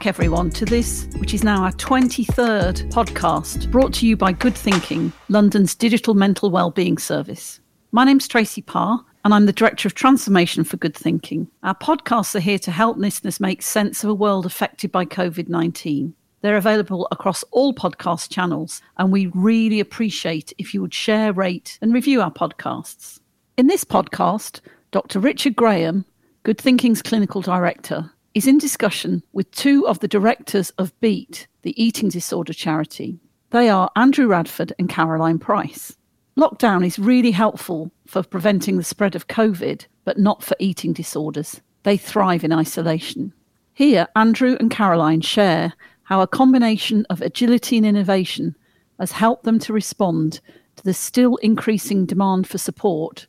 back, everyone, to this, which is now our 23rd podcast, brought to you by Good Thinking, London's digital mental wellbeing service. My name's Tracy Parr, and I'm the Director of Transformation for Good Thinking. Our podcasts are here to help listeners make sense of a world affected by COVID 19. They're available across all podcast channels, and we really appreciate if you would share, rate, and review our podcasts. In this podcast, Dr. Richard Graham, Good Thinking's clinical director, is in discussion with two of the directors of BEAT, the eating disorder charity. They are Andrew Radford and Caroline Price. Lockdown is really helpful for preventing the spread of COVID, but not for eating disorders. They thrive in isolation. Here, Andrew and Caroline share how a combination of agility and innovation has helped them to respond to the still increasing demand for support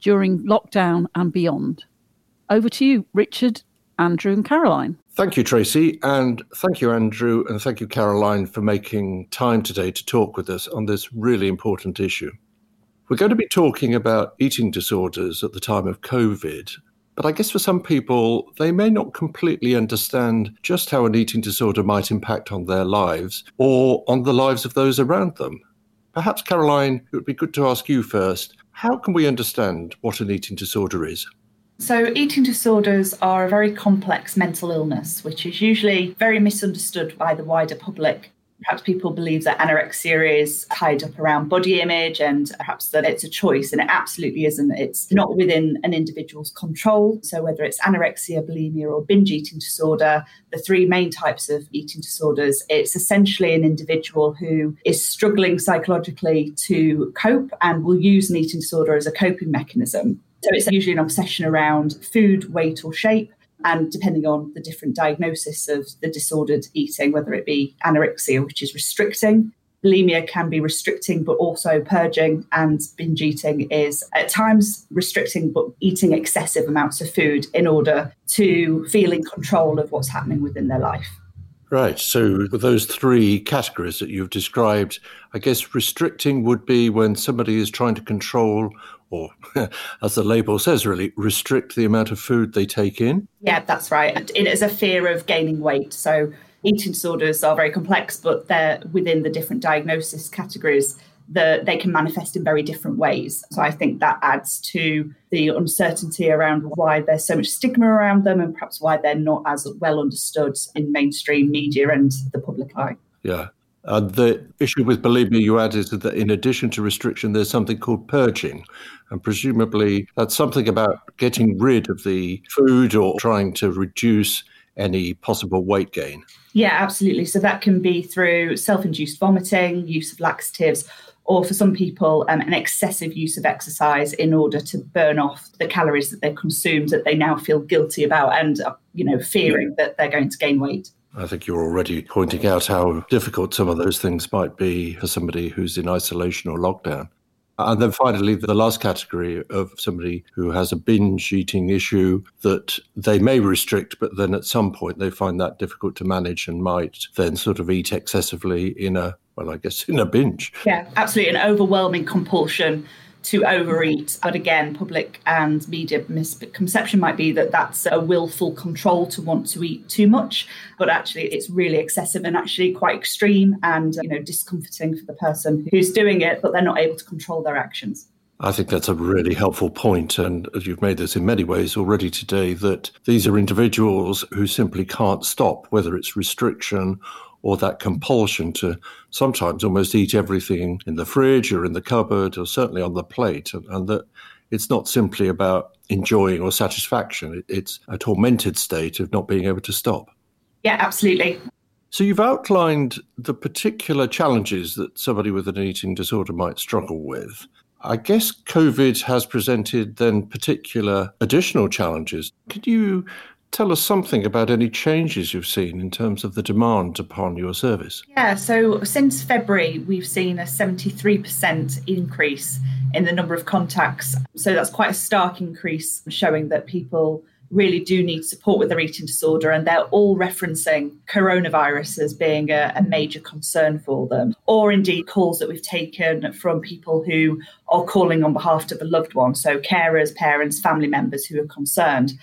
during lockdown and beyond. Over to you, Richard, Andrew, and Caroline. Thank you, Tracy, and thank you, Andrew, and thank you, Caroline, for making time today to talk with us on this really important issue. We're going to be talking about eating disorders at the time of COVID, but I guess for some people, they may not completely understand just how an eating disorder might impact on their lives or on the lives of those around them. Perhaps, Caroline, it would be good to ask you first how can we understand what an eating disorder is? So, eating disorders are a very complex mental illness, which is usually very misunderstood by the wider public. Perhaps people believe that anorexia is tied up around body image and perhaps that it's a choice, and it absolutely isn't. It's not within an individual's control. So, whether it's anorexia, bulimia, or binge eating disorder, the three main types of eating disorders, it's essentially an individual who is struggling psychologically to cope and will use an eating disorder as a coping mechanism. So it's usually an obsession around food, weight, or shape. And depending on the different diagnosis of the disordered eating, whether it be anorexia, which is restricting, bulimia can be restricting but also purging, and binge eating is at times restricting but eating excessive amounts of food in order to feel in control of what's happening within their life. Right. So, with those three categories that you've described, I guess restricting would be when somebody is trying to control or as the label says, really restrict the amount of food they take in? Yeah, that's right. It is a fear of gaining weight. So eating disorders are very complex, but they're within the different diagnosis categories. The, they can manifest in very different ways. So I think that adds to the uncertainty around why there's so much stigma around them and perhaps why they're not as well understood in mainstream media and the public eye. Yeah. Uh, the issue with bulimia you add is that in addition to restriction, there's something called purging. And presumably that's something about getting rid of the food or trying to reduce any possible weight gain. Yeah, absolutely. So that can be through self induced vomiting, use of laxatives, or for some people, um, an excessive use of exercise in order to burn off the calories that they've consumed that they now feel guilty about and, you know, fearing that they're going to gain weight. I think you're already pointing out how difficult some of those things might be for somebody who's in isolation or lockdown. And then finally, the last category of somebody who has a binge eating issue that they may restrict, but then at some point they find that difficult to manage and might then sort of eat excessively in a, well, I guess in a binge. Yeah, absolutely. An overwhelming compulsion to overeat. But again, public and media misconception might be that that's a willful control to want to eat too much, but actually it's really excessive and actually quite extreme and you know discomforting for the person who's doing it, but they're not able to control their actions. I think that's a really helpful point, and as you've made this in many ways already today that these are individuals who simply can't stop, whether it's restriction or that compulsion to sometimes almost eat everything in the fridge or in the cupboard or certainly on the plate, and, and that it's not simply about enjoying or satisfaction, it's a tormented state of not being able to stop. Yeah, absolutely. So you've outlined the particular challenges that somebody with an eating disorder might struggle with. I guess COVID has presented then particular additional challenges. Could you tell us something about any changes you've seen in terms of the demand upon your service? Yeah, so since February, we've seen a 73% increase in the number of contacts. So that's quite a stark increase, showing that people really do need support with their eating disorder, and they're all referencing coronavirus as being a, a, major concern for them, or indeed calls that we've taken from people who are calling on behalf of a loved one, so carers, parents, family members who are concerned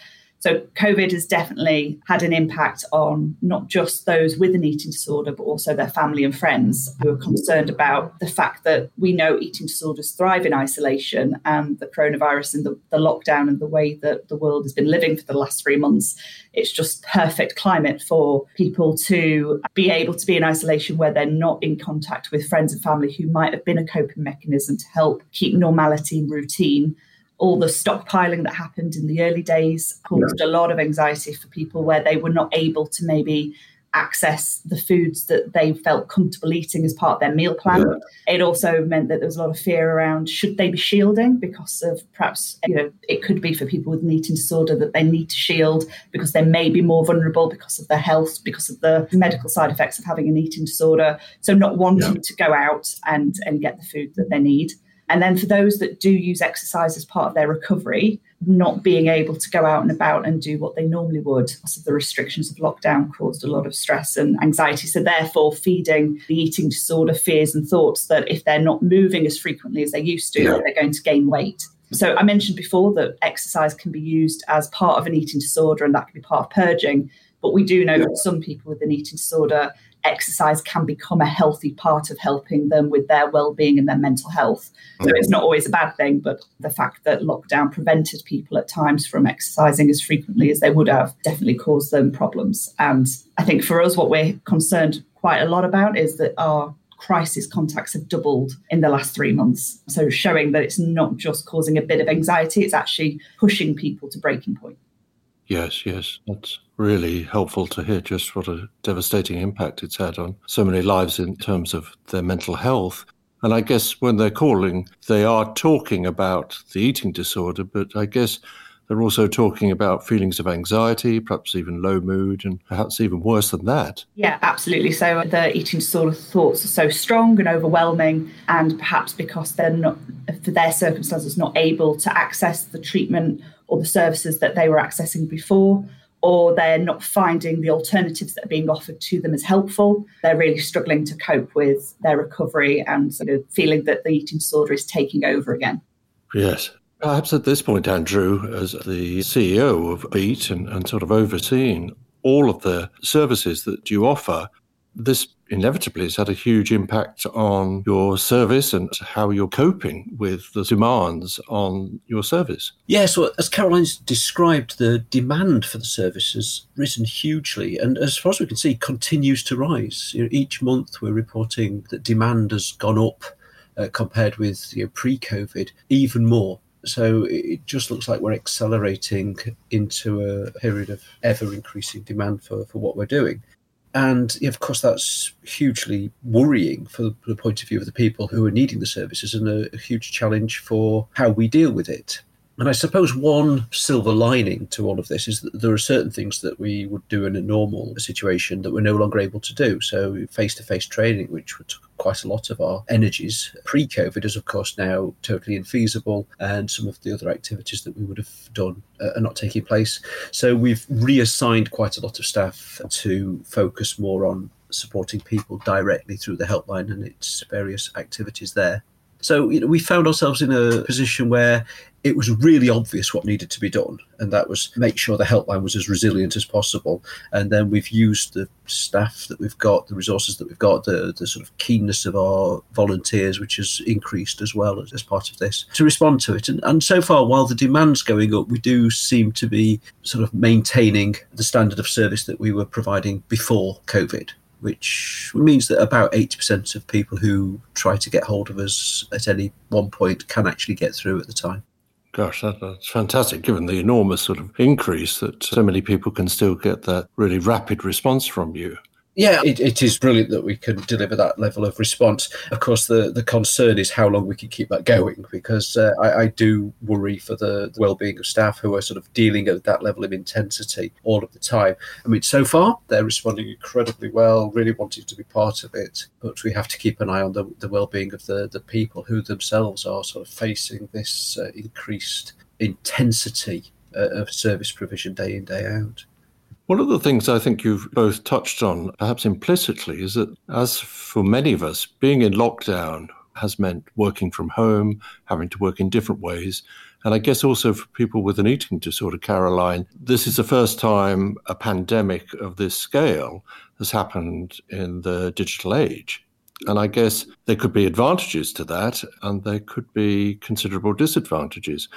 So, COVID has definitely had an impact on not just those with an eating disorder, but also their family and friends who are concerned about the fact that we know eating disorders thrive in isolation and the coronavirus and the, the lockdown and the way that the world has been living for the last three months. It's just perfect climate for people to be able to be in isolation where they're not in contact with friends and family who might have been a coping mechanism to help keep normality and routine all the stockpiling that happened in the early days caused yeah. a lot of anxiety for people where they were not able to maybe access the foods that they felt comfortable eating as part of their meal plan. Yeah. It also meant that there was a lot of fear around should they be shielding because of perhaps, you know, it could be for people with an eating disorder that they need to shield because they may be more vulnerable because of their health, because of the medical side effects of having an eating disorder. So not wanting yeah. to go out and, and get the food that they need. And then for those that do use exercise as part of their recovery, not being able to go out and about and do what they normally would of the restrictions of lockdown caused a lot of stress and anxiety. So, therefore, feeding the eating disorder fears and thoughts that if they're not moving as frequently as they used to, yeah. they're going to gain weight. So, I mentioned before that exercise can be used as part of an eating disorder and that can be part of purging. But we do know yeah. that some people with an eating disorder exercise can become a healthy part of helping them with their well-being and their mental health. So it's not always a bad thing, but the fact that lockdown prevented people at times from exercising as frequently as they would have definitely caused them problems. And I think for us, what we're concerned quite a lot about is that our crisis contacts have doubled in the last three months. So showing that it's not just causing a bit of anxiety, it's actually pushing people to breaking point. Yes, yes. That's really helpful to hear just what a devastating impact it's had on so many lives in terms of their mental health. And I guess when they're calling, they are talking about the eating disorder, but I guess they're also talking about feelings of anxiety, perhaps even low mood, and perhaps even worse than that. Yeah, absolutely. So the eating disorder thoughts are so strong and overwhelming, and perhaps because they're not, for their circumstances, not able to access the treatment or the services that they were accessing before, or they're not finding the alternatives that are being offered to them as helpful. They're really struggling to cope with their recovery and sort of feeling that the eating disorder is taking over again. Yes. Perhaps at this point, Andrew, as the CEO of Beat and, and sort of overseeing all of the services that you offer, this inevitably has had a huge impact on your service and how you're coping with the demands on your service. Yes, as Caroline's described, the demand for the service has risen hugely and, as far as we can see, continues to rise. You know, each month we're reporting that demand has gone up uh, compared with you know, pre COVID even more. So it just looks like we're accelerating into a period of ever increasing demand for, for what we're doing. And of course, that's hugely worrying from the point of view of the people who are needing the services and a, a huge challenge for how we deal with it. And I suppose one silver lining to all of this is that there are certain things that we would do in a normal situation that we're no longer able to do. So, face to face training, which took quite a lot of our energies pre COVID, is of course now totally infeasible. And some of the other activities that we would have done uh, are not taking place. So, we've reassigned quite a lot of staff to focus more on supporting people directly through the helpline and its various activities there. So you know, we found ourselves in a position where it was really obvious what needed to be done, and that was make sure the helpline was as resilient as possible. And then we've used the staff that we've got, the resources that we've got, the, the sort of keenness of our volunteers, which has increased as well as, as part of this, to respond to it. And, and so far, while the demand's going up, we do seem to be sort of maintaining the standard of service that we were providing before COVID which means that about 80% of people who try to get hold of us at any one point can actually get through at the time. Gosh, that, that's fantastic, given the enormous sort of increase that so many people can still get that really rapid response from you. Yeah, it, it is brilliant that we can deliver that level of response. Of course, the, the concern is how long we can keep that going because uh, I, I, do worry for the, the well being of staff who are sort of dealing at that level of intensity all of the time. I mean, so far, they're responding incredibly well, really wanting to be part of it. But we have to keep an eye on the, the well being of the, the people who themselves are sort of facing this uh, increased intensity uh, of service provision day in, day out. One of the things I think you've both touched on, perhaps implicitly, is that as for many of us, being in lockdown has meant working from home, having to work in different ways. And I guess also for people with an eating disorder, Caroline, this is the first time a pandemic of this scale has happened in the digital age. And I guess there could be advantages to that, and there could be considerable disadvantages.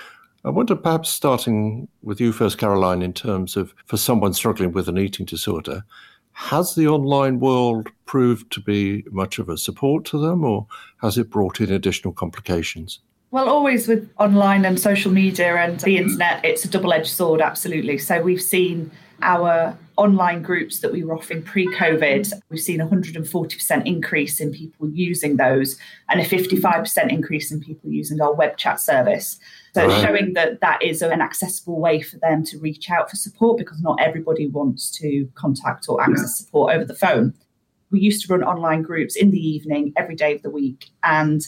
I wonder, perhaps starting with you first, Caroline, in terms of for someone struggling with an eating disorder, has the online world proved to be much of a support to them, or has it brought in additional complications? Well, always with online and social media and the internet, it's a double edged sword, absolutely. So we've seen our online groups that we were offering pre COVID, we've seen a 140% increase in people using those and a 55% increase in people using our web chat service. So, right. showing that that is an accessible way for them to reach out for support because not everybody wants to contact or access yeah. support over the phone. We used to run online groups in the evening every day of the week. And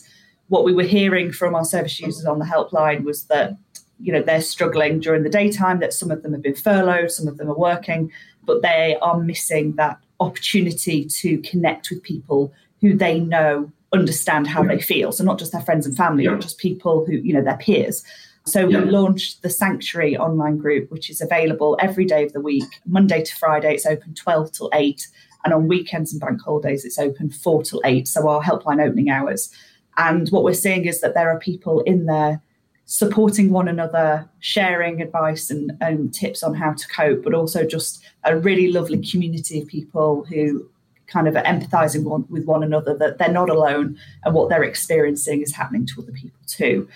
what we were hearing from our service users on the helpline was that you know they're struggling during the daytime that some of them have been furloughed some of them are working but they are missing that opportunity to connect with people who they know understand how yeah. they feel so not just their friends and family yeah. but just people who you know their peers so yeah. we launched the sanctuary online group which is available every day of the week monday to friday it's open 12 till 8 and on weekends and bank holidays it's open 4 till 8 so our helpline opening hours and what we're seeing is that there are people in there supporting one another, sharing advice and, and tips on how to cope, but also just a really lovely community of people who kind of empathizing one, with one another that they're not alone and what they're experiencing is happening to other people too.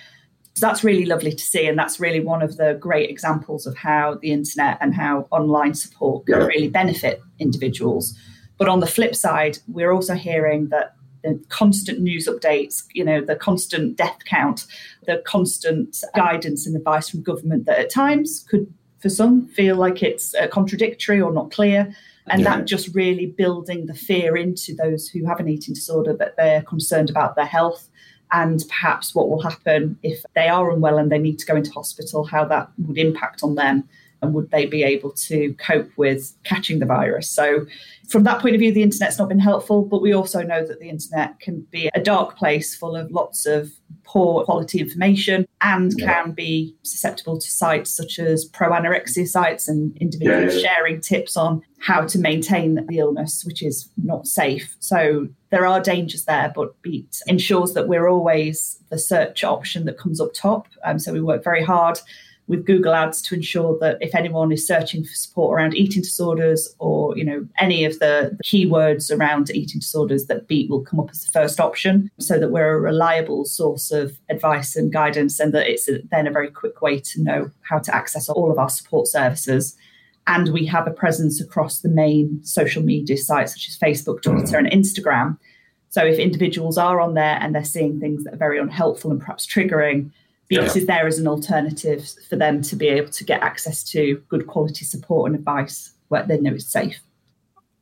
So that's really lovely to see. And that's really one of the great examples of how the internet and how online support can really benefit individuals. But on the flip side, we're also hearing that the constant news updates, you know, the constant death count, the constant guidance and advice from government that at times could, for some, feel like it's uh, contradictory or not clear. And yeah. that just really building the fear into those who have an eating disorder that they're concerned about their health and perhaps what will happen if they are unwell and they need to go into hospital, how that would impact on them and would they be able to cope with catching the virus? So, from that point of view, the internet's not been helpful, but we also know that the internet can be a dark place full of lots of poor quality information and yeah. can be susceptible to sites such as pro anorexia sites and individuals yeah, yeah. sharing tips on how to maintain the illness, which is not safe. So there are dangers there, but Beat ensures that we're always the search option that comes up top. Um, so we work very hard with Google Ads to ensure that if anyone is searching for support around eating disorders or you know any of the, the keywords around eating disorders, that Beat will come up as the first option, so that we're a reliable source of advice and guidance, and that it's a, then a very quick way to know how to access all of our support services. And we have a presence across the main social media sites such as Facebook, mm-hmm. Twitter, and Instagram. So if individuals are on there and they're seeing things that are very unhelpful and perhaps triggering, because yeah. is there as an alternative for them to be able to get access to good quality support and advice where they know it's safe.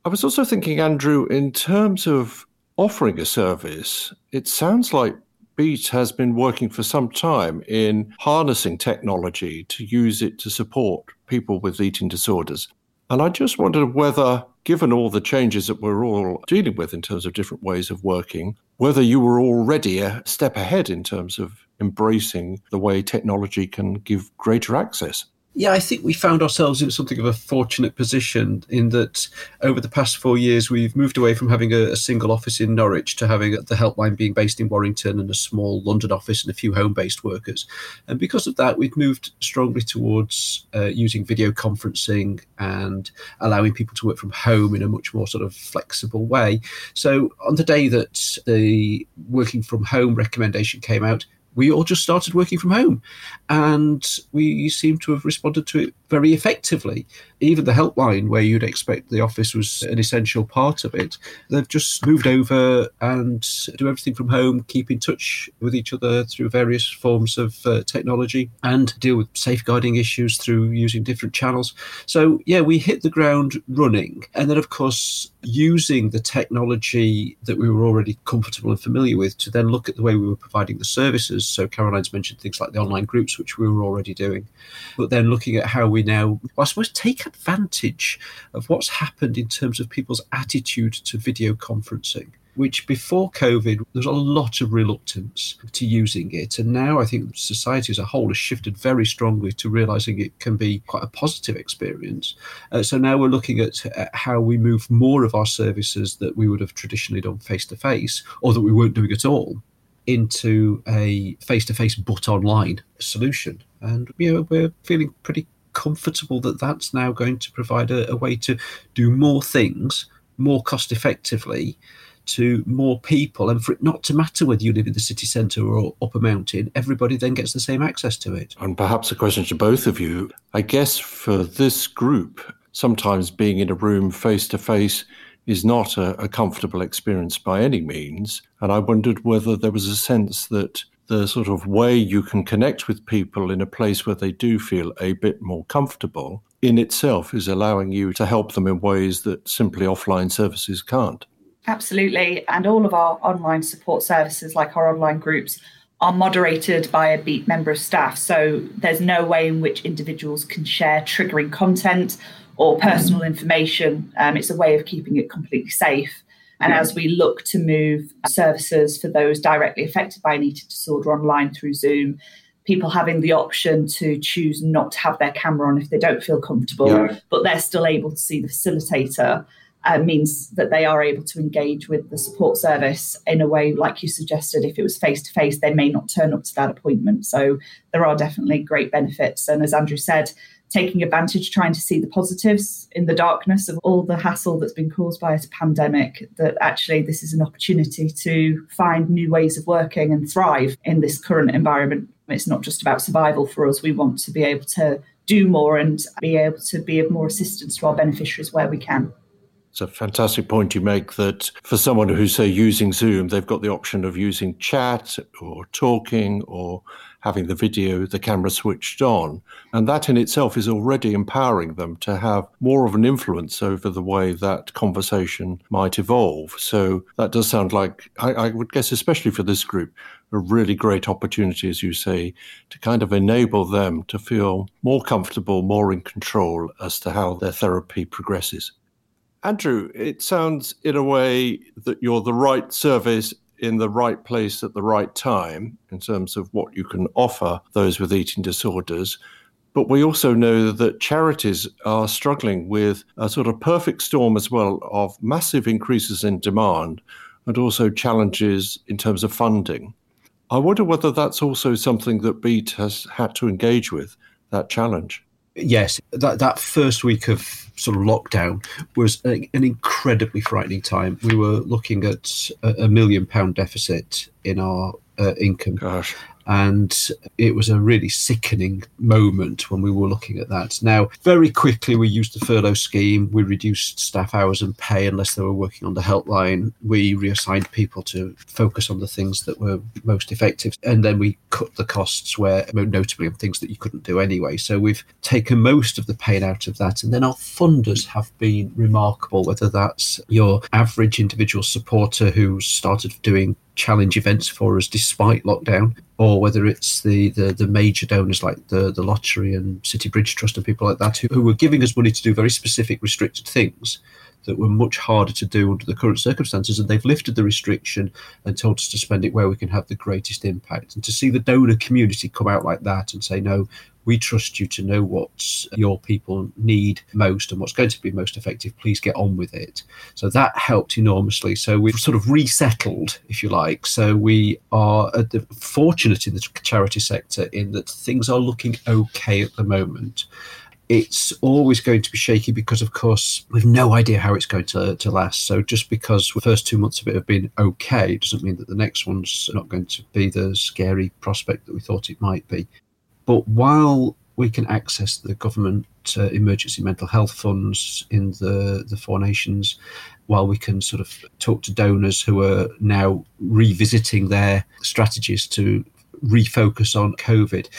I was also thinking, Andrew, in terms of offering a service, it sounds like Beat has been working for some time in harnessing technology to use it to support people with eating disorders. And I just wondered whether, given all the changes that we're all dealing with in terms of different ways of working, whether you were already a step ahead in terms of embracing the way technology can give greater access. Yeah, I think we found ourselves in something of a fortunate position in that over the past four years, we've moved away from having a, a, single office in Norwich to having the helpline being based in Warrington and a small London office and a few home based workers. And because of that, we've moved strongly towards uh, using video conferencing and allowing people to work from home in a much more sort of flexible way. So on the day that the working from home recommendation came out, we all just started working from home and we seem to have responded to it very effectively. Even the helpline, where you'd expect the office was an essential part of it, they've just moved over and do everything from home, keep in touch with each other through various forms of uh, technology, and deal with safeguarding issues through using different channels. So, yeah, we hit the ground running. And then, of course, using the technology that we were already comfortable and familiar with to then look at the way we were providing the services. So, Caroline's mentioned things like the online groups, which we were already doing, but then looking at how we now, I suppose, take advantage of what's happened in terms of people's attitude to video conferencing. which before COVID, there was a lot of reluctance to using it. And now I think society as a whole has shifted very strongly to realizing it can be quite a positive experience. Uh, so now we're looking at, at how we move more of our services that we would have traditionally done face to face or that we weren't doing at all into a face to face but online solution. And you know, we're feeling pretty comfortable that that's now going to provide a, a way to do more things more cost effectively to more people and for it not to matter whether you live in the city centre or up a mountain, everybody then gets the same access to it. And perhaps a question to both of you. I guess for this group, sometimes being in a room face to face is not a, a, comfortable experience by any means. And I wondered whether there was a sense that the sort of way you can connect with people in a place where they do feel a bit more comfortable in itself is allowing you to help them in ways that simply offline services can't. Absolutely. And all of our online support services, like our online groups, are moderated by a BEAT member of staff. So there's no way in which individuals can share triggering content or personal information. Um, it's a way of keeping it completely safe. And as we look to move services for those directly affected by an eating disorder online through Zoom, people having the option to choose not to have their camera on if they don't feel comfortable, yeah. but they're still able to see the facilitator uh, means that they are able to engage with the support service in a way like you suggested if it was face to face they may not turn up to that appointment. So there are definitely great benefits. And as andrew said taking advantage trying to see the positives in the darkness of all the hassle that's been caused by a pandemic that actually this is an opportunity to find new ways of working and thrive in this current environment. It's not just about survival for us. We want to be able to do more and be able to be of more assistance to our beneficiaries where we can it's a fantastic point you make that for someone who's, say, using Zoom, they've got the option of using chat or talking or having the video, the camera switched on. And that in itself is already empowering them to have more of an influence over the way that conversation might evolve. So that does sound like, I, I would guess, especially for this group, a really great opportunity, as you say, to kind of enable them to feel more comfortable, more in control as to how their therapy progresses. Andrew, it sounds in a way that you're the right service in the right place at the right time in terms of what you can offer those with eating disorders. But we also know that charities are struggling with a sort of perfect storm as well of massive increases in demand and also challenges in terms of funding. I wonder whether that's also something that Beat has had to engage with, that challenge yes, that that first week of sort of lockdown was a, an incredibly frightening time. We were looking at a, a million pound deficit in our uh, income. Gosh and it was a really sickening moment when we were looking at that. Now, very quickly, we used the furlough scheme. We reduced staff hours and pay unless they were working on the helpline. We reassigned people to focus on the things that were most effective. And then we cut the costs where, notably, on things that you couldn't do anyway. So we've taken most of the pain out of that. And then our funders have been remarkable, whether that's your average individual supporter who started doing challenge events for us despite lockdown, or whether it's the, the, the major donors like the, the lottery and City Bridge Trust and people like that who, who were giving us money to do very specific restricted things that were much harder to do under the current circumstances. And they've lifted the restriction and told us to spend it where we can have the greatest impact. And to see the donor community come out like that and say, no, we trust you to know what your people need most and what's going to be most effective. Please get on with it. So that helped enormously. So we've sort of resettled, if you like. So we are fortunate in the charity sector in that things are looking okay at the moment it's always going to be shaky because, of course, we've no idea how it's going to, to last. So just because the first two months of it have been okay doesn't mean that the next one's not going to be the scary prospect that we thought it might be. But while we can access the government uh, emergency mental health funds in the, the four nations, while we can sort of talk to donors who are now revisiting their strategies to refocus on COVID,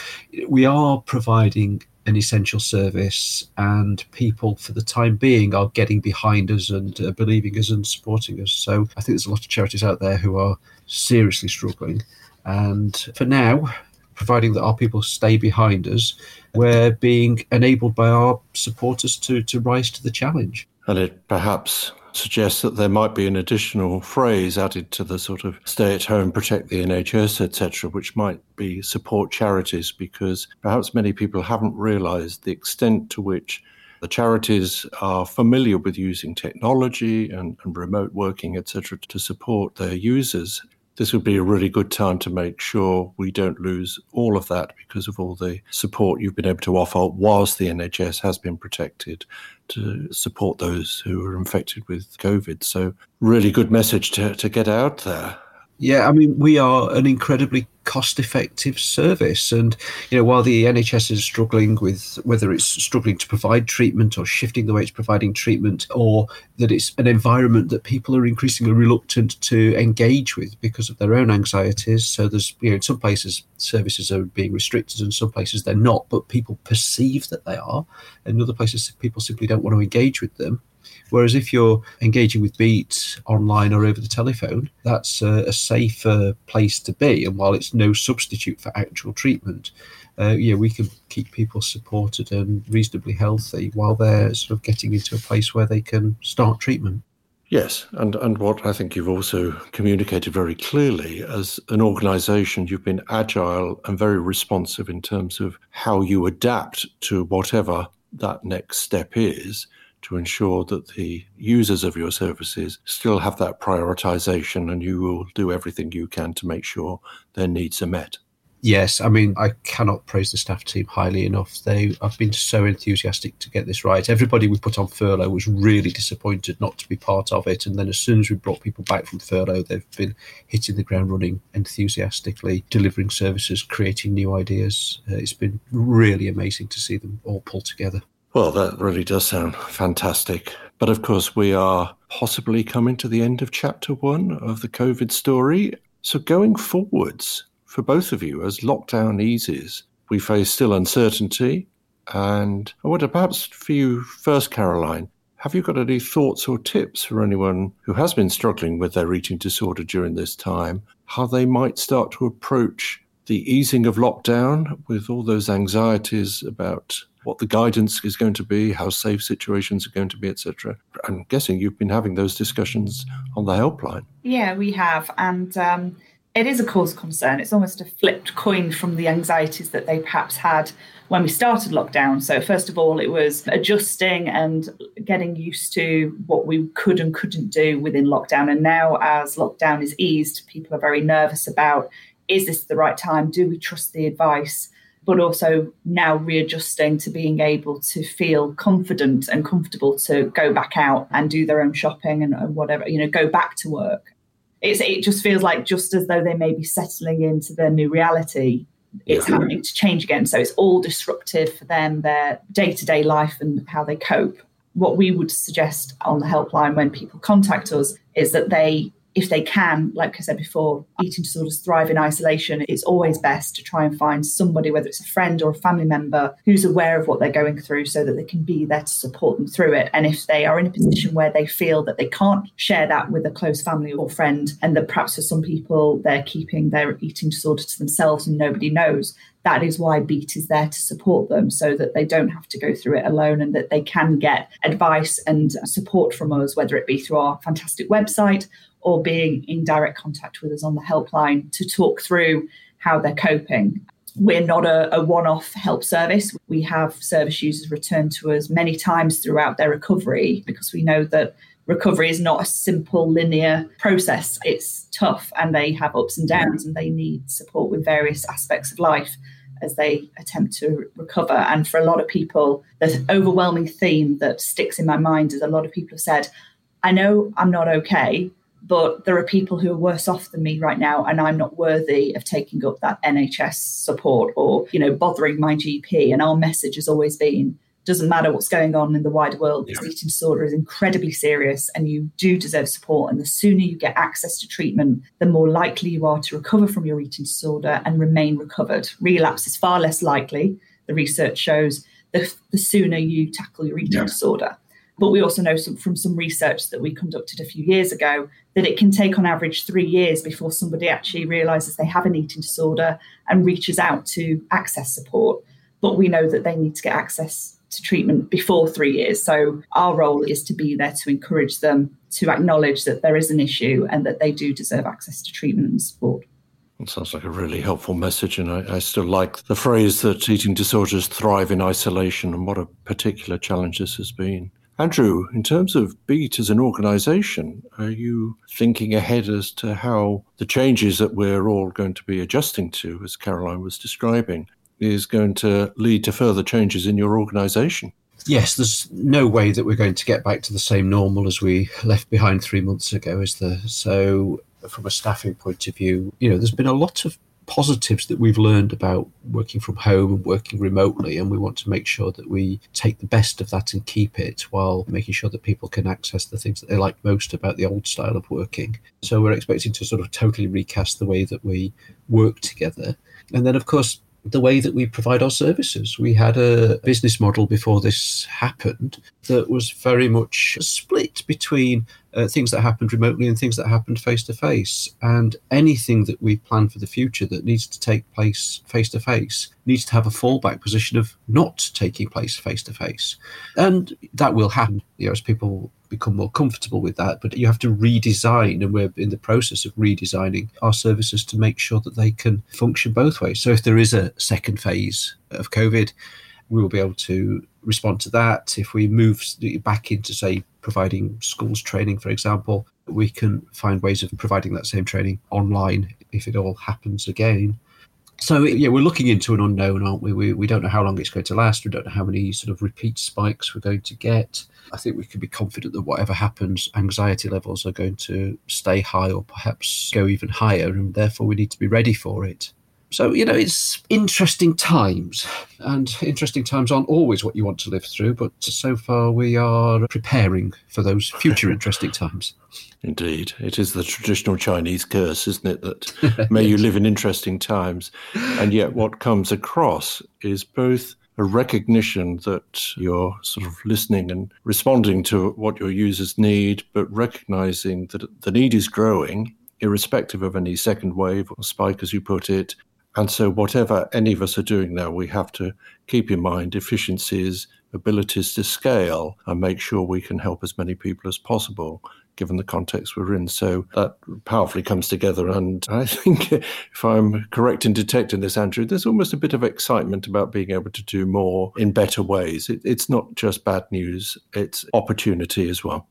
we are providing an essential service, and people, for the time being, are getting behind us and uh, believing us and supporting us. So I think there's a lot of charities out there who are seriously struggling. And for now, providing that our people stay behind us, we're being enabled by our supporters to, to rise to the challenge. And it perhaps suggests that there might be an additional phrase added to the sort of stay at home, protect the NHS, etc., which might be support charities, because perhaps many people haven't realised the extent to which the charities are familiar with using technology and, and remote working, etc., to support their users this would be a really good time to make sure we don't lose all of that because of all the support you've been able to offer whilst the NHS has been protected to support those who are infected with COVID. So, really good message to, to get out there. Yeah, I mean, we are an incredibly cost effective service. And, you know, while the NHS is struggling with whether it's struggling to provide treatment or shifting the way it's providing treatment, or that it's an environment that people are increasingly reluctant to engage with because of their own anxieties. So there's, you know, in some places services are being restricted and some places they're not, but people perceive that they are. In other places, people simply don't want to engage with them. Whereas if you're engaging with Beat online or over the telephone, that's a, a safer place to be. And while it's no substitute for actual treatment, uh, yeah, we can keep people supported and reasonably healthy while they're sort of getting into a place where they can start treatment. Yes, and, and what I think you've also communicated very clearly as an organisation, you've been agile and very responsive in terms of how you adapt to whatever that next step is to ensure that the users of your services still have that prioritization and you will do everything you can to make sure their needs are met. Yes, I mean, I cannot praise the staff team highly enough. They have been so enthusiastic to get this right. Everybody we put on furlough was really disappointed not to be part of it. And then as soon as we brought people back from furlough, they've been hitting the ground running enthusiastically, delivering services, creating new ideas. Uh, it's been really amazing to see them all pull together. Well, that really does sound fantastic. But of course, we are possibly coming to the end of chapter one of the COVID story. So, going forwards for both of you, as lockdown eases, we face still uncertainty. And I wonder, perhaps for you first, Caroline, have you got any thoughts or tips for anyone who has been struggling with their eating disorder during this time, how they might start to approach the easing of lockdown with all those anxieties about what the guidance is going to be, how safe situations are going to be, etc. I'm guessing you've been having those discussions on the helpline. Yeah, we have, and um, it is a cause of concern. It's almost a flipped coin from the anxieties that they perhaps had when we started lockdown. So, first of all, it was adjusting and getting used to what we could and couldn't do within lockdown. And now, as lockdown is eased, people are very nervous about is this the right time? Do we trust the advice? But also now readjusting to being able to feel confident and comfortable to go back out and do their own shopping and, and whatever, you know, go back to work. It's, it just feels like just as though they may be settling into their new reality, it's yeah. happening to change again. So it's all disruptive for them, their day to day life and how they cope. What we would suggest on the helpline when people contact us is that they if they can, like I said before, eating disorders thrive in isolation. It's always best to try and find somebody, whether it's a friend or a family member, who's aware of what they're going through so that they can be there to support them through it. And if they are in a position where they feel that they can't share that with a close family or friend, and that perhaps for some people they're keeping their eating disorder to themselves and nobody knows, that is why Beat is there to support them so that they don't have to go through it alone and that they can get advice and support from us, whether it be through our fantastic website or being in direct contact with us on the helpline to talk through how they're coping. We're not a, a one off help service. We have service users return to us many times throughout their recovery because we know that recovery is not a simple linear process. It's tough and they have ups and downs and they need support with various aspects of life as they attempt to recover. And for a lot of people, the overwhelming theme that sticks in my mind is a lot of people have said, I know I'm not okay, but there are people who are worse off than me right now and i'm not worthy of taking up that nhs support or you know bothering my gp and our message has always been doesn't matter what's going on in the wider world this eating disorder is incredibly serious and you do deserve support. And the sooner you get access to treatment the more likely you are to recover from your eating disorder and remain recovered. Relapse is far less likely the research shows the, the sooner you tackle your eating yeah. disorder but we also know some, from some research that we conducted a few years ago that it can take on average three years before somebody actually realizes they have an eating disorder and reaches out to access support. But we know that they need to get access to treatment before three years. So our role is to be there to encourage them to acknowledge that there is an issue and that they do deserve access to treatment and support. It sounds like a really helpful message, and I, I, still like the phrase that eating disorders thrive in isolation, and what a particular challenge this has been. Andrew, in terms of BEAT as an organization, are you thinking ahead as to how the changes that we're all going to be adjusting to, as Caroline was describing, is going to lead to further changes in your organization? Yes, there's no way that we're going to get back to the same normal as we left behind three months ago, is there? So, from a staffing point of view, you know, there's been a lot of positives that we've learned about working from home and working remotely, and we want to make sure that we take the best of that and keep it while making sure that people can access the things that they like most about the old style of working. So we're expecting to sort of totally recast the way that we work together. And then, of course, the way that we provide our services. We had a business model before this happened that was very much split between uh, things that happened remotely and things that happened face to face. And anything that we plan for the future that needs to take place face to face needs to have a fallback position of not taking place face to face. And that will happen you know, as people become more comfortable with that. But you have to redesign, and we're in the process of redesigning our services to make sure that they can function both ways. So if there is a second phase of COVID, we will be able to respond to that. If we move back into, say, providing schools training, for example, we can find ways of providing that same training online if it all happens again. So yeah, we're looking into an unknown, aren't we? we? We don't know how long it's going to last. We don't know how many sort of repeat spikes we're going to get. I think we can be confident that whatever happens, anxiety levels are going to stay high or perhaps go even higher, and therefore we need to be ready for it. So, you know, it's interesting times, and interesting times aren't always what you want to live through, but so far we are preparing for those future interesting times. Indeed. It is the traditional Chinese curse, isn't it? That may you live in interesting times. And yet, what comes across is both a recognition that you're sort of listening and responding to what your users need, but recognizing that the need is growing, irrespective of any second wave or spike, as you put it, and so, whatever any of us are doing now, we have to keep in mind efficiencies, abilities to scale, and make sure we can help as many people as possible given the context we're in. So that powerfully comes together. And I think, if I'm correct in detecting this, Andrew, there's almost a bit of excitement about being able to do more in better ways. It, it's not just bad news, it's opportunity as well.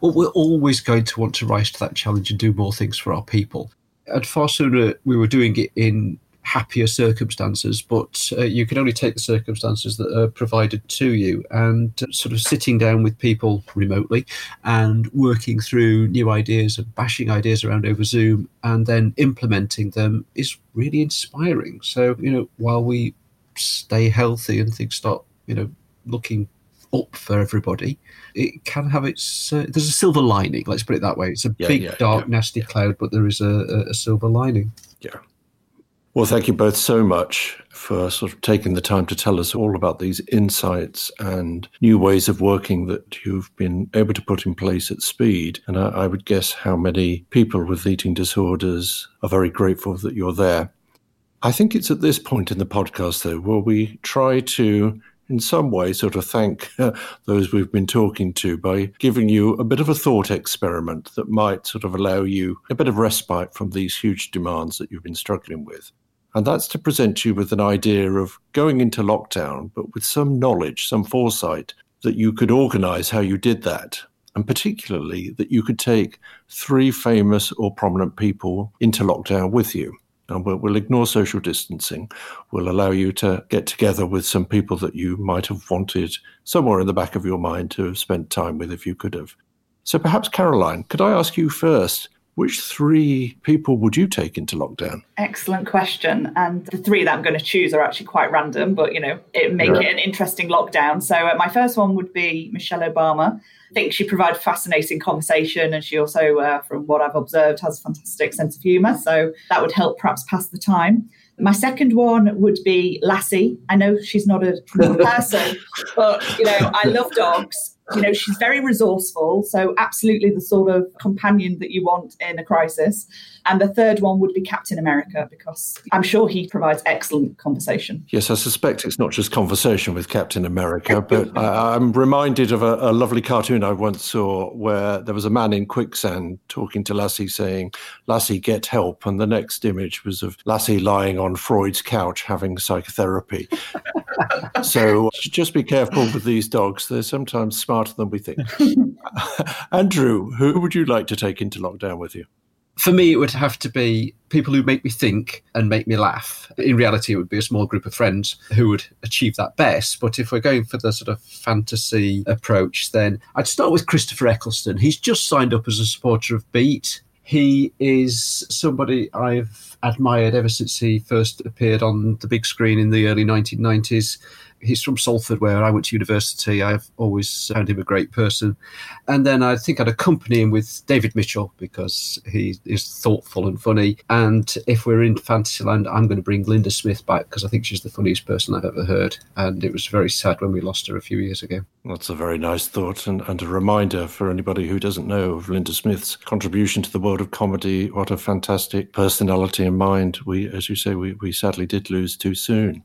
Well, we're always going to want to rise to that challenge and do more things for our people. And far sooner we were doing it in happier circumstances, but uh, you can only take the circumstances that are provided to you. And uh, sort of sitting down with people remotely and working through new ideas and bashing ideas around over Zoom and then implementing them is really inspiring. So, you know, while we stay healthy and things start, you know, looking up for everybody, it can have its. Uh, there's a silver lining. Let's put it that way. It's a yeah, big, yeah, dark, yeah, nasty cloud, but there is a, a silver lining. Yeah. Well, thank you both so much for sort of taking the time to tell us all about these insights and new ways of working that you've been able to put in place at speed. And I, I would guess how many people with eating disorders are very grateful that you're there. I think it's at this point in the podcast, though, where we try to in some way sort of thank those we've been talking to by giving you a bit of a thought experiment that might sort of allow you a bit of respite from these huge demands that you've been struggling with. And that's to present you with an idea of going into lockdown, but with some knowledge, some foresight that you could organize how you did that. And particularly that you could take three famous or prominent people into lockdown with you. And we'll, we'll ignore social distancing. We'll allow you to get together with some people that you might have wanted somewhere in the back of your mind to have spent time with if you could have. So perhaps, Caroline, could I ask you first? Which three people would you take into lockdown? Excellent question. And the three that I'm going to choose are actually quite random, but you know, it make yeah. it an interesting lockdown. So uh, my first one would be Michelle Obama. I think she provides fascinating conversation, and she also, uh, from what I've observed, has a fantastic sense of humour. So that would help perhaps pass the time. My second one would be Lassie. I know she's not a person, but you know, I love dogs You know, she's very resourceful. So, absolutely the sort of companion that you want in a crisis. And the third one would be Captain America, because I'm sure he provides excellent conversation. Yes, I suspect it's not just conversation with Captain America, but I, am reminded of a, a, lovely cartoon I once saw where there was a man in quicksand talking to Lassie saying, Lassie, get help. And the next image was of Lassie lying on Freud's couch having psychotherapy. so just be careful with these dogs. They're sometimes smarter than we think. Andrew, who would you like to take into lockdown with you? for me, it would have to be people who make me think and make me laugh. In reality, it would be a small group of friends who would achieve that best. But if we're going for the sort of fantasy approach, then I'd start with Christopher Eccleston. He's just signed up as a supporter of Beat. He is somebody I've admired ever since he first appeared on the big screen in the early 1990s he's from Salford, where I went to university. I've always found him a great person. And then I think I'd accompany him with David Mitchell because he is thoughtful and funny. And if we're in Fantasyland, I'm going to bring Linda Smith back because I think she's the funniest person I've ever heard. And it was very sad when we lost her a few years ago. That's a very nice thought and, and a reminder for anybody who doesn't know of Linda Smith's contribution to the world of comedy. What a fantastic personality and mind. We, as you say, we, we sadly did lose too soon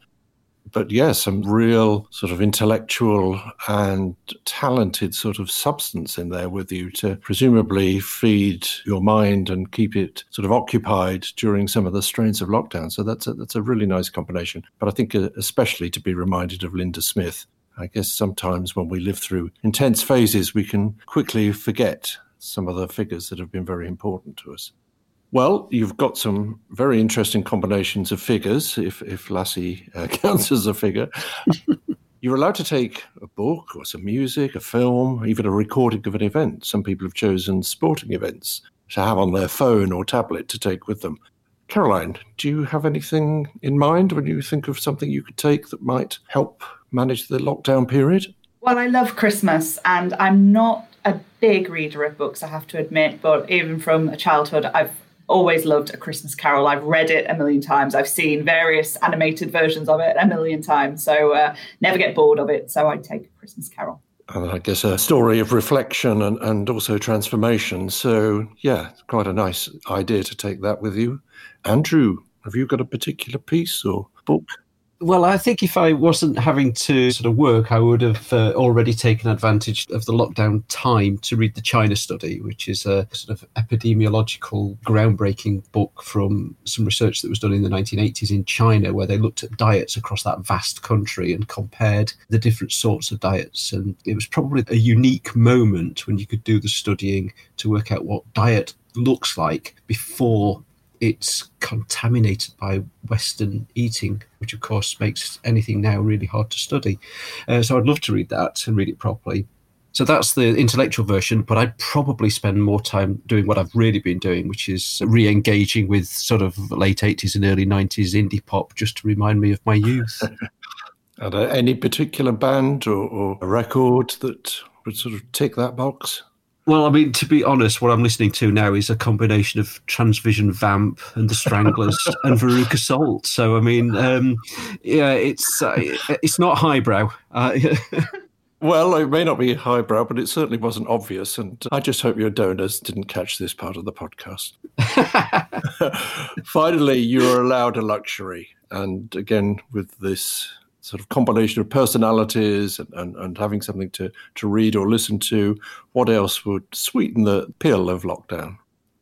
but yes, yeah, some real sort of intellectual and talented sort of substance in there with you to presumably feed your mind and keep it sort of occupied during some of the strains of lockdown. So that's a, that's a really nice combination. But I think uh, especially to be reminded of Linda Smith. I guess sometimes when we live through intense phases, we can quickly forget some of the figures that have been very important to us. Well, you've got some very interesting combinations of figures, if, if Lassie uh, counts as a figure. You're allowed to take a book or some music, a film, even a recording of an event. Some people have chosen sporting events to have on their phone or tablet to take with them. Caroline, do you have anything in mind when you think of something you could take that might help manage the lockdown period? Well, I love Christmas and I'm not a big reader of books, I have to admit, but even from a childhood, I've always loved A Christmas Carol. I've read it a million times. I've seen various animated versions of it a million times. So uh, never get bored of it. So I'd take A Christmas Carol. And I guess a story of reflection and, and also transformation. So, yeah, quite a nice idea to take that with you. Andrew, have you got a particular piece or book? Well, I think if I wasn't having to sort of work, I would have uh, already taken advantage of the lockdown time to read the China Study, which is a sort of epidemiological groundbreaking book from some research that was done in the 1980s in China, where they looked at diets across that vast country and compared the different sorts of diets. And it was probably a unique moment when you could do the studying to work out what diet looks like before it's contaminated by Western eating, which of course makes anything now really hard to study. Uh, so I'd love to read that and read it properly. So that's the intellectual version, but I'd probably spend more time doing what I've really been doing, which is re engaging with sort of late 80s and early 90s indie pop just to remind me of my youth. Are there any particular band or, or a record that would sort of tick that box? Well, I mean, to be honest, what I'm listening to now is a combination of Transvision Vamp and the Stranglers and Veruca Salt. So, I mean, um, yeah, it's uh, it's not highbrow. Uh, well, it may not be highbrow, but it certainly wasn't obvious. And I just hope your donors didn't catch this part of the podcast. Finally, you're allowed a luxury. And again, with this sort of combination of personalities and, and, and, having something to, to read or listen to. What else would sweeten the pill of lockdown?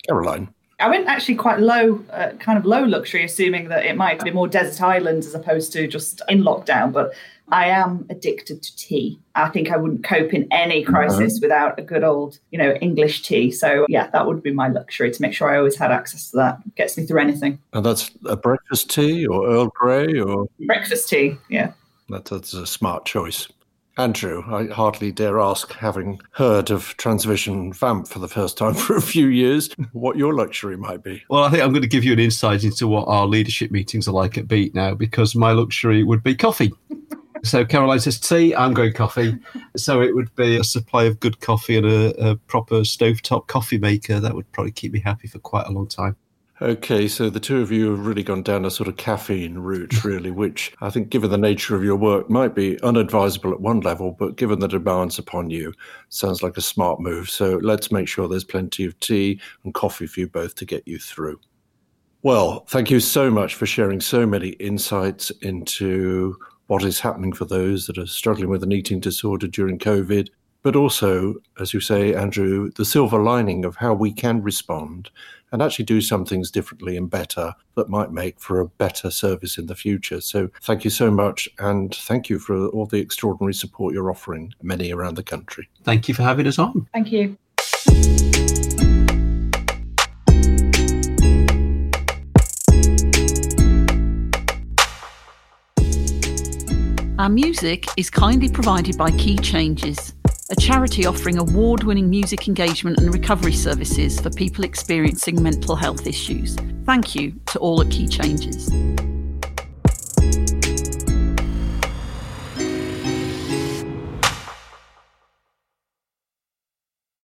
Caroline. I went actually quite low, uh, kind of low luxury, assuming that it might be more desert islands as opposed to just in lockdown. But I am addicted to tea. I think I wouldn't cope in any crisis uh-huh. without a good old, you know, English tea. So yeah, that would be my luxury to make sure I always had access to that. Gets me through anything. And that's a breakfast tea or Earl Grey or breakfast tea. Yeah, that, that's a smart choice. Andrew, I hardly dare ask, having heard of Transvision Vamp for the first time for a few years, what your luxury might be. Well, I think I'm going to give you an insight into what our leadership meetings are like at Beat now, because my luxury would be coffee. so Caroline says tea, I'm going coffee. So it would be a supply of good coffee and a, a proper stovetop coffee maker. That would probably keep me happy for quite a long time. Okay, so the two of you have really gone down a sort of caffeine route, really, which I think, given the nature of your work, might be unadvisable at one level, but given the demands upon you, sounds like a smart move. So let's make sure there's plenty of tea and coffee for you both to get you through. Well, thank you so much for sharing so many insights into what is happening for those that are struggling with an eating disorder during COVID, but also, as you say, Andrew, the silver lining of how we can respond and actually do some things differently and better that might make for a better service in the future. So thank you so much. And thank you for all the extraordinary support you're offering many around the country. Thank you for having us on. Thank you. Our music is kindly provided by Key Changes a charity offering award winning music engagement and recovery services for people experiencing mental health issues. Thank you to all at Key Changes.